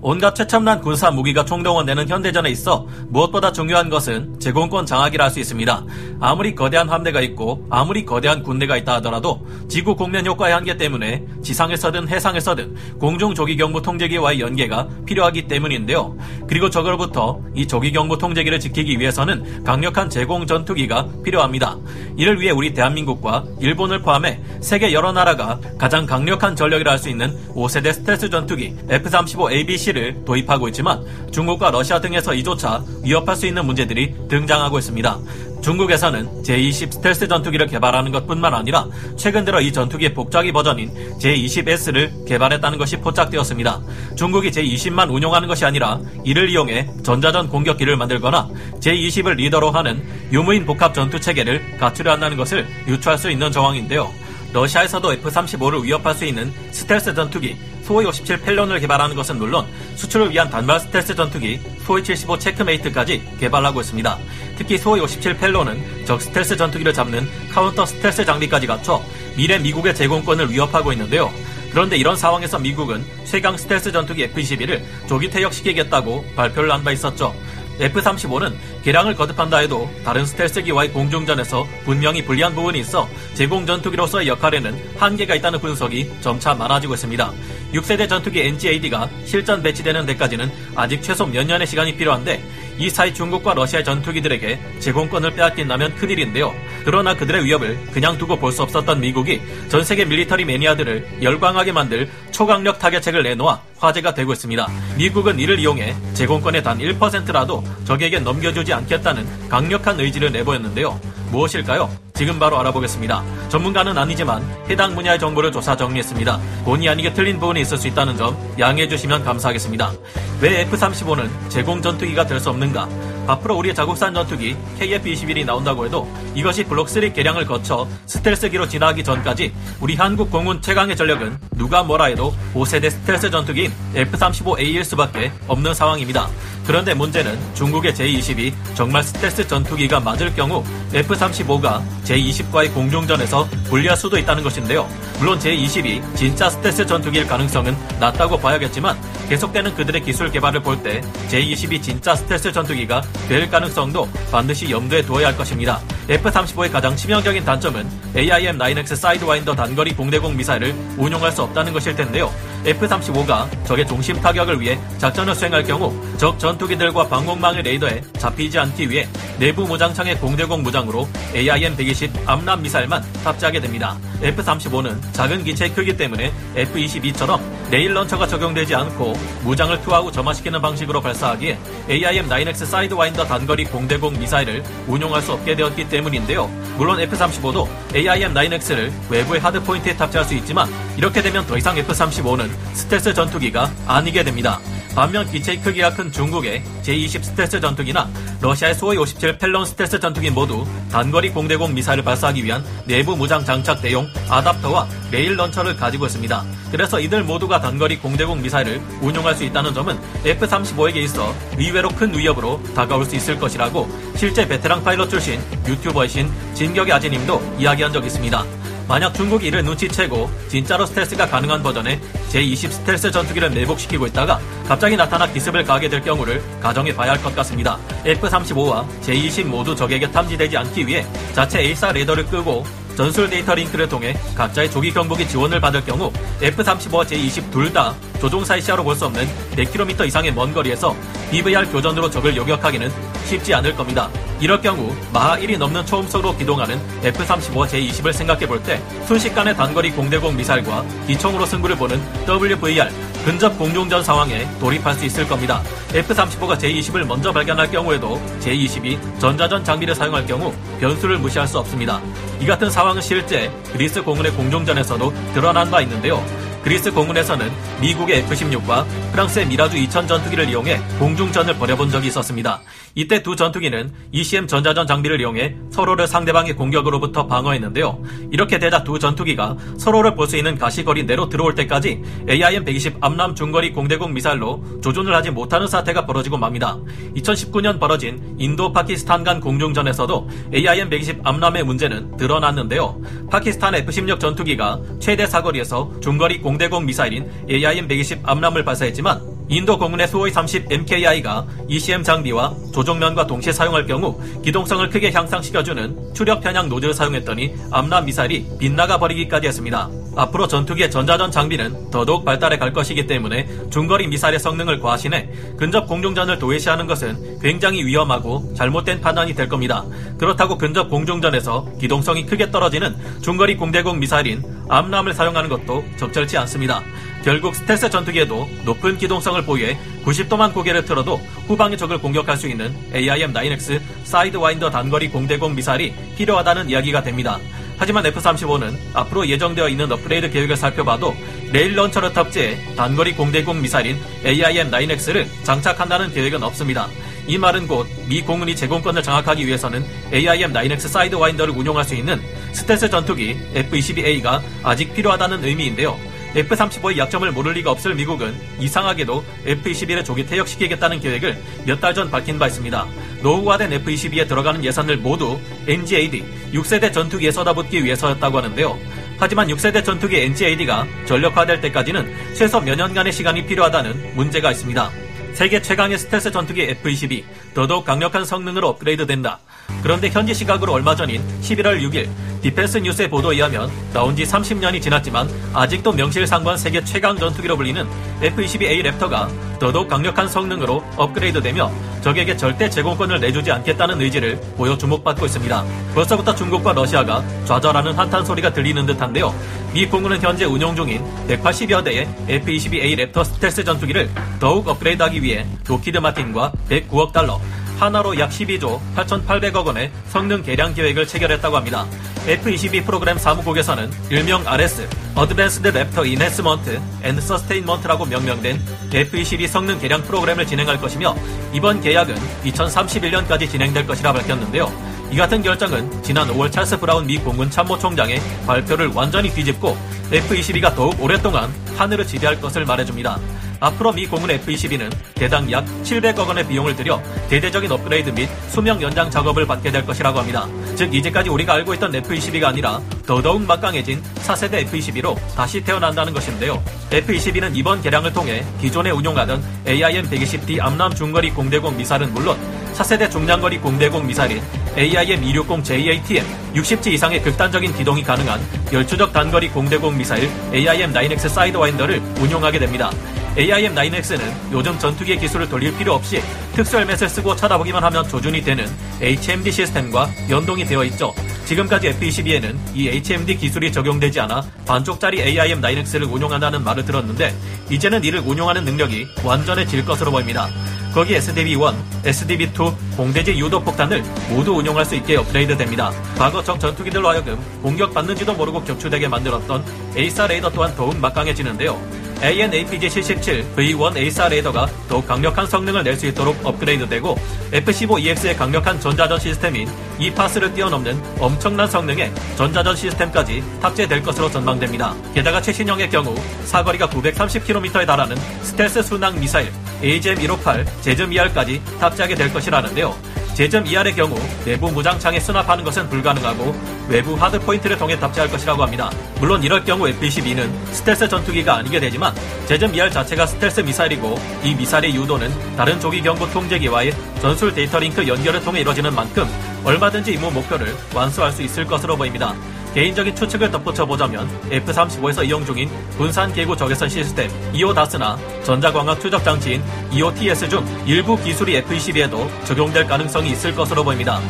온갖 최첨단 군사 무기가 총동원되는 현대전에 있어 무엇보다 중요한 것은 제공권 장악이라 할 수 있습니다. 아무리 거대한 함대가 있고 아무리 거대한 군대가 있다 하더라도 지구 곡면 효과의 한계 때문에 지상에서든 해상에서든 공중 조기 경보 통제기와의 연계가 필요하기 때문인데요. 그리고 적으로부터 이 조기 경보 통제기를 지키기 위해서는 강력한 제공 전투기가 필요합니다. 이를 위해 우리 대한민국과 일본을 포함해 세계 여러 나라가 가장 강력한 전력이라 할 수 있는 5세대 스텔스 전투기 F-35 ABC를 도입하고 있지만 중국과 러시아 등에서 이조차 위협할 수 있는 문제들이 등장하고 있습니다. 중국에서는 제20 스텔스 전투기를 개발하는 것뿐만 아니라 최근 들어 이 전투기의 복잡이 버전인 제20S를 개발했다는 것이 포착되었습니다. 중국이 제20만 운용하는 것이 아니라 이를 이용해 전자전 공격기를 만들거나 J-20을 리더로 하는 유무인 복합 전투 체계를 갖추려 한다는 것을 유추할 수 있는 정황인데요. 러시아에서도 F-35를 위협할 수 있는 스텔스 전투기 수호이 57 펠론을 개발하는 것은 물론 수출을 위한 단발 스텔스 전투기 수호이 75 체크메이트까지 개발하고 있습니다. 특히 수호이 57 펠론은 적 스텔스 전투기를 잡는 카운터 스텔스 장비까지 갖춰 미래 미국의 제공권을 위협하고 있는데요. 그런데 이런 상황에서 미국은 최강 스텔스 전투기 F-22를 조기 퇴역시키겠다고 발표를 한 바 있었죠. F-35는 개량을 거듭한다 해도 다른 스텔스기와의 공중전에서 분명히 불리한 부분이 있어 제공 전투기로서의 역할에는 한계가 있다는 분석이 점차 많아지고 있습니다. 6세대 전투기 NGAD가 실전 배치되는 데까지는 아직 최소 몇 년의 시간이 필요한데 이 사이 중국과 러시아의 전투기들에게 제공권을 빼앗긴다면 큰일인데요. 그러나 그들의 위협을 그냥 두고 볼 수 없었던 미국이 전 세계 밀리터리 매니아들을 열광하게 만들 초강력 타격책을 내놓아 화제가 되고 있습니다. 미국은 이를 이용해 제공권의 단 1%라도 적에게 넘겨주지 않겠다는 강력한 의지를 내보였는데요. 무엇일까요? 지금 바로 알아보겠습니다. 전문가는 아니지만 해당 분야의 정보를 조사 정리했습니다. 본의 아니게 틀린 부분이 있을 수 있다는 점 양해해 주시면 감사하겠습니다. 왜 F-35는 제공 전투기가 될 수 없는가? 앞으로 우리의 자국산 전투기 KF-21이 나온다고 해도 이것이 블록3 개량을 거쳐 스텔스기로 진화하기 전까지 우리 한국 공군 최강의 전력은 누가 뭐라 해도 5세대 스텔스 전투기인 F-35A일 수밖에 없는 상황입니다. 그런데 문제는 중국의 J-20이 정말 스텔스 전투기가 맞을 경우 F-35가 J-20과의 공중전에서 불리할 수도 있다는 것인데요. 물론 J-20이 진짜 스텔스 전투기일 가능성은 낮다고 봐야겠지만 계속되는 그들의 기술 개발을 볼 때 J-20이 진짜 스텔스 전투기가 될 가능성도 반드시 염두에 두어야 할 것입니다. F-35의 가장 치명적인 단점은 AIM-9X 사이드와인더 단거리 공대공 미사일을 운용할 수 없다는 것일 텐데요. F-35가 적의 중심 타격을 위해 작전을 수행할 경우 적 전투기들과 방공망의 레이더에 잡히지 않기 위해 내부 무장창의 공대공 무장으로 AIM-120 암람 미사일만 탑재하게 됩니다. F-35는 작은 기체의 크기 때문에 F-22처럼 레일 launcher가 적용되지 않고 무장을 투하하고 점화시키는 방식으로 발사하기에 AIM-9X 사이드와인더 단거리 공대공 미사일을 운용할 수 없게 되었기 때문인데요. 물론 F-35도 AIM-9X를 외부의 hardpoint에 탑재할 수 있지만 이렇게 되면 더 이상 F-35는 스텔스 전투기가 아니게 됩니다. 반면 기체의 크기가 큰 중국의 J-20 스텔스 전투기나 러시아의 수호이 57 펠론 스텔스 전투기 모두 단거리 공대공 미사일을 발사하기 위한 내부 무장 장착 대용 아답터와 레일 launcher를 가지고 있습니다. 그래서 이들 모두가 단거리 공대공 미사일을 운용할 수 있다는 점은 F-35에게 있어 의외로 큰 위협으로 다가올 수 있을 것이라고 실제 베테랑 파일럿 출신 유튜버이신 진격의 아재님도 이야기한 적이 있습니다. 만약 중국이 이를 눈치채고 진짜로 스텔스가 가능한 버전의 J-20 스텔스 전투기를 매복시키고 있다가 갑자기 나타나 기습을 가하게 될 경우를 가정해 봐야 할 것 같습니다. F-35와 J-20 모두 적에게 탐지되지 않기 위해 자체 AESA 레이더를 끄고 전술 데이터 링크를 통해 각자의 조기 경보기 지원을 받을 경우 F-35와 J-20 둘 다 조종사의 시야로 볼 수 없는 100km 이상의 먼 거리에서 BVR 교전으로 적을 요격하기는 쉽지 않을 겁니다. 이럴 경우 마하 1이 넘는 초음속으로 기동하는 F-35와 J-20을 생각해 볼 때 순식간에 단거리 공대공 미사일과 기총으로 승부를 보는 WVR 근접 공중전 상황에 돌입할 수 있을 겁니다. F-35가 J-20을 먼저 발견할 경우에도 J-20이 전자전 장비를 사용할 경우 변수를 무시할 수 없습니다. 이 같은 상황은 실제 그리스 공군의 공중전에서도 드러난 바 있는데요. 그리스 공군에서는 미국의 F-16과 프랑스의 미라주 2000 전투기를 이용해 공중전을 벌여본 적이 있었습니다. 이때 두 전투기는 ECM 전자전 장비를 이용해 서로를 상대방의 공격으로부터 방어했는데요. 이렇게 되자 두 전투기가 서로를 볼 수 있는 가시거리 내로 들어올 때까지 AIM-120 암람 중거리 공대공 미사일로 조준을 하지 못하는 사태가 벌어지고 맙니다. 2019년 벌어진 인도 파키스탄 간 공중전에서도 AIM-120 암람의 문제는 드러났는데요. 파키스탄 F-16 전투기가 최대 사거리에서 중거리 공대공 미사일인 AIM-120 암람을 발사했지만 인도 공군의 수호이 30 MKI가 ECM 장비와 조종면과 동시에 사용할 경우 기동성을 크게 향상시켜주는 추력 편향 노즐을 사용했더니 암람 미사일이 빗나가 버리기까지 했습니다. 앞으로 전투기의 전자전 장비는 더더욱 발달해 갈 것이기 때문에 중거리 미사일의 성능을 과신해 근접 공중전을 도외시하는 것은 굉장히 위험하고 잘못된 판단이 될 겁니다. 그렇다고 근접 공중전에서 기동성이 크게 떨어지는 중거리 공대공 미사일인 암람을 사용하는 것도 적절치 않습니다. 결국 스텔스 전투기에도 높은 기동성을 보유해 90도만 고개를 틀어도 후방의 적을 공격할 수 있는 AIM-9X 사이드와인더 단거리 공대공 미사일이 필요하다는 이야기가 됩니다. 하지만 F-35는 앞으로 예정되어 있는 업그레이드 계획을 살펴봐도 rail launcher를 탑재해 단거리 공대공 미사일인 AIM-9X를 장착한다는 계획은 없습니다. 이 말은 곧 미 공군이 제공권을 장악하기 위해서는 AIM-9X 사이드와인더를 운용할 수 있는 스텔스 전투기 F-22A가 아직 필요하다는 의미인데요. F-35의 약점을 모를 리가 없을 미국은 이상하게도 F-22를 조기 퇴역시키겠다는 계획을 몇 달 전 밝힌 바 있습니다. 노후화된 F-22에 들어가는 예산을 모두 NGAD 6세대 전투기에 쏟아붓기 위해서였다고 하는데요. 하지만 6세대 전투기 NGAD가 전력화될 때까지는 최소 몇 년간의 시간이 필요하다는 문제가 있습니다. 세계 최강의 스텔스 전투기 F-22 더더욱 강력한 성능으로 업그레이드된다. 그런데 현지 시각으로 얼마 전인 11월 6일 디펜스 뉴스의 보도에 의하면 나온 지 30년이 지났지만 아직도 명실상부한 세계 최강 전투기로 불리는 F-22A 랩터가 더더욱 강력한 성능으로 업그레이드되며 적에게 절대 제공권을 내주지 않겠다는 의지를 보여 주목받고 있습니다. 벌써부터 중국과 러시아가 좌절하는 한탄 소리가 들리는 듯한데요. 미 공군은 현재 운용 중인 180여 대의 F-22A 랩터 스텔스 전투기를 더욱 업그레이드하기 위해 록히드 마틴과 109억 달러, 한화로 약 12조 8,800억 원의 성능 개량 계획을 체결했다고 합니다. F-22 프로그램 사무국에서는 일명 ARES, Advanced Raptor Enhancement and Sustainment라고 명명된 F-22 성능 개량 프로그램을 진행할 것이며 이번 계약은 2031년까지 진행될 것이라 밝혔는데요. 이 같은 결정은 지난 5월 찰스 브라운 미 공군 참모총장의 발표를 완전히 뒤집고 F-22가 더욱 오랫동안 하늘을 지배할 것을 말해줍니다. 앞으로 미 공군 F-22는 대당 약 700억 원의 비용을 들여 대대적인 업그레이드 및 수명 연장 작업을 받게 될 것이라고 합니다. 즉 이제까지 우리가 알고 있던 F-22가 아니라 더더욱 막강해진 차세대 F-22로 다시 태어난다는 것인데요. F-22는 이번 개량을 통해 기존에 운용하던 AIM-120D 암람 중거리 공대공 미사일은 물론 차세대 중장거리 공대공 미사일인 AIM-260 JATM 60G 이상의 극단적인 기동이 가능한 열추적 단거리 공대공 미사일 AIM-9X 사이드와인더를 운용하게 됩니다. AIM-9X는 요즘 전투기의 기수를 돌릴 필요 없이 특수헬멧을 쓰고 쳐다보기만 하면 조준이 되는 HMD 시스템과 연동이 되어 있죠. 지금까지 F-22에는 이 HMD 기술이 적용되지 않아 반쪽짜리 AIM-9X를 운용한다는 말을 들었는데 이제는 이를 운용하는 능력이 완전해질 것으로 보입니다. 거기 SDB-1, SDB-2 공대지 유도 폭탄을 모두 운용할 수 있게 업그레이드 됩니다. 과거 적 전투기들로 하여금 공격받는지도 모르고 격추되게 만들었던 AESA 레이더 또한 더욱 막강해지는데요. AN/APG-77 V1 AESA 레이더가 더욱 강력한 성능을 낼 수 있도록 업그레이드되고 F-15EX의 강력한 전자전 시스템인 EPAWSS를 뛰어넘는 엄청난 성능의 전자전 시스템까지 탑재될 것으로 전망됩니다. 게다가 최신형의 경우 사거리가 930km에 달하는 스텔스 순항 미사일 AGM-158 JASSM-ER까지 탑재하게 될 것이라는데요. JASSM-ER의 경우 내부 무장창에 수납하는 것은 불가능하고 외부 hardpoint를 통해 탑재할 것이라고 합니다. 물론 이럴 경우 F-22는 스텔스 전투기가 아니게 되지만 JASSM-ER 자체가 스텔스 미사일이고 이 미사일의 유도는 다른 조기 경보 통제기와의 전술 데이터 링크 연결을 통해 이뤄지는 만큼 얼마든지 임무 목표를 완수할 수 있을 것으로 보입니다. 개인적인 추측을 덧붙여 보자면 F-35에서 이용 중인 분산 계구 적외선 시스템 EODAS나 전자광학 추적 장치인 EOTS 중 일부 기술이 F-22에도 적용될 가능성이 있을 것으로 보입니다.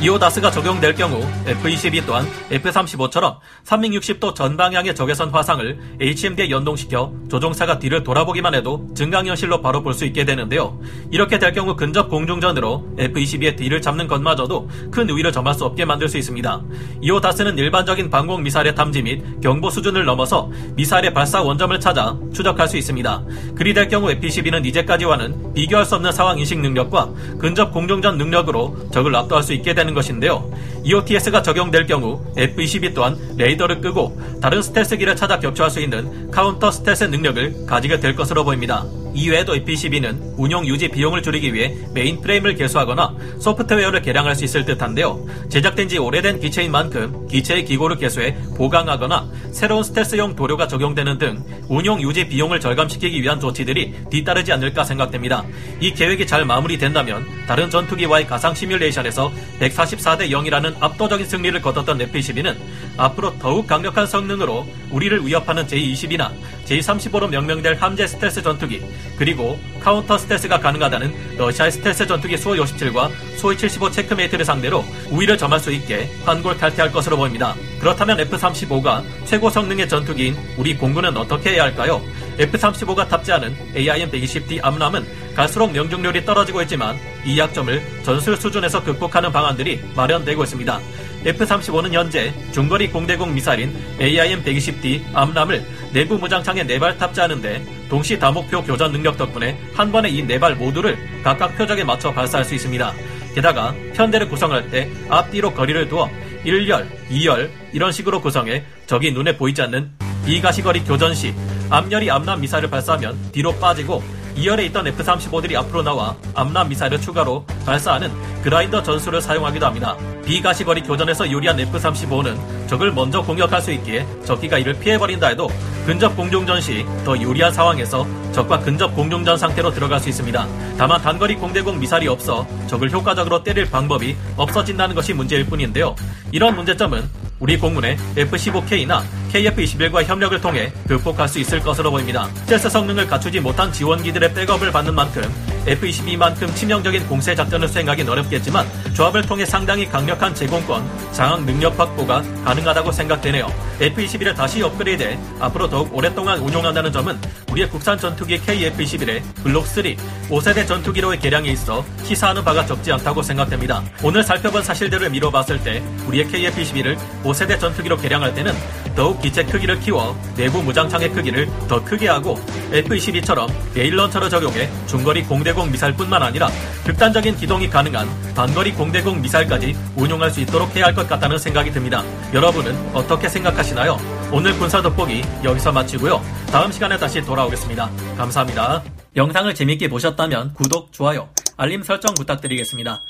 이오다스가 적용될 경우 F-22 또한 F-35처럼 360도 전방향의 적외선 화상을 HMD에 연동시켜 조종사가 뒤를 돌아보기만 해도 증강현실로 바로 볼 수 있게 되는데요. 이렇게 될 경우 근접 공중전으로 F-22의 뒤를 잡는 것마저도 큰 우위를 점할 수 없게 만들 수 있습니다. EODAS는 일반적인 방공 미사일의 탐지 및 경보 수준을 넘어서 미사일의 발사 원점을 찾아 추적할 수 있습니다. 그리 될 경우 F-22는 이제까지와는 비교할 수 없는 상황 인식 능력과 근접 공중전 능력으로 적을 압도할 수 있게 되는 것인데요. EOTS가 적용될 경우 F-22 또한 레이더를 끄고 다른 스텔스기를 찾아 격추할 수 있는 카운터 스텔스 능력을 가지게 될 것으로 보입니다. 이외에도 F-22는 운용 유지 비용을 줄이기 위해 메인 프레임을 개수하거나 소프트웨어를 개량할 수 있을 듯한데요. 제작된 지 오래된 기체인 만큼 기체의 기골을 개수해 보강하거나 새로운 스텔스용 도료가 적용되는 등 운용 유지 비용을 절감시키기 위한 조치들이 뒤따르지 않을까 생각됩니다. 이 계획이 잘 마무리된다면 다른 전투기와의 가상 시뮬레이션에서 144대 0이라는 압도적인 승리를 거뒀던 F-22는 앞으로 더욱 강력한 성능으로 우리를 위협하는 J-20이나 J-35로 명명될 함재 스텔스 전투기 그리고 카운터 스텔스가 가능하다는 러시아의 스텔스 전투기 수호이 57과 수호이 75 체크메이트를 상대로 우위를 점할 수 있게 환골탈태할 것으로 보입니다. 그렇다면 F-35가 최고 성능의 전투기인 우리 공군은 어떻게 해야 할까요? F-35가 탑재하는 AIM-120D 암람은 갈수록 명중률이 떨어지고 있지만 이 약점을 전술 수준에서 극복하는 방안들이 마련되고 있습니다. F-35는 현재 중거리 공대공 미사일인 AIM-120D 암람을 내부 무장창에 4발 탑재하는데 동시 다목표 교전 능력 덕분에 한 번에 이네발 모두를 각각 표적에 맞춰 발사할 수 있습니다. 게다가 편대를 구성할 때 앞뒤로 거리를 두어 1열, 2열 이런 식으로 구성해 적이 눈에 보이지 않는 비가시거리 교전 시 앞열이 암람 미사일을 발사하면 뒤로 빠지고 2열에 있던 F-35들이 앞으로 나와 암람 미사일을 추가로 발사하는 그라인더 전술을 사용하기도 합니다. 비가시거리 교전에서 유리한 F-35는 적을 먼저 공격할 수 있기에 적기가 이를 피해버린다 해도 근접 공중전 시 더 유리한 상황에서 적과 근접 공중전 상태로 들어갈 수 있습니다. 다만 단거리 공대공 미사일이 없어 적을 효과적으로 때릴 방법이 없어진다는 것이 문제일 뿐인데요. 이런 문제점은 우리 공군의 F-15K나 KF-21과 협력을 통해 극복할 수 있을 것으로 보입니다. 스텔스 성능을 갖추지 못한 지원기들의 백업을 받는 만큼 F-22만큼 치명적인 공세 작전을 수행하기는 어렵겠지만 조합을 통해 상당히 강력한 제공권, 장악 능력 확보가 가능하다고 생각되네요. F-21을 다시 업그레이드해 앞으로 더욱 오랫동안 운용한다는 점은 우리의 국산 전투기 KF-21의 블록 3, 5세대 전투기로의 개량에 있어 시사하는 바가 적지 않다고 생각됩니다. 오늘 살펴본 사실들을 미뤄봤을 때 우리의 KF-21을 5세대 전투기로 개량할 때는 더욱 기체 크기를 키워 내부 무장창의 크기를 더 크게 하고 F-22처럼 레일 런처를 적용해 중거리 공대공 미사일뿐만 아니라 극단적인 기동이 가능한 단거리 공대공 미사일까지 운용할 수 있도록 해야 할 것 같다는 생각이 듭니다. 여러분은 어떻게 생각하시나요? 오늘 군사 돋보기 여기서 마치고요. 다음 시간에 다시 돌아오겠습니다. 감사합니다. 영상을 재밌게 보셨다면 구독, 좋아요, 알림 설정 부탁드리겠습니다.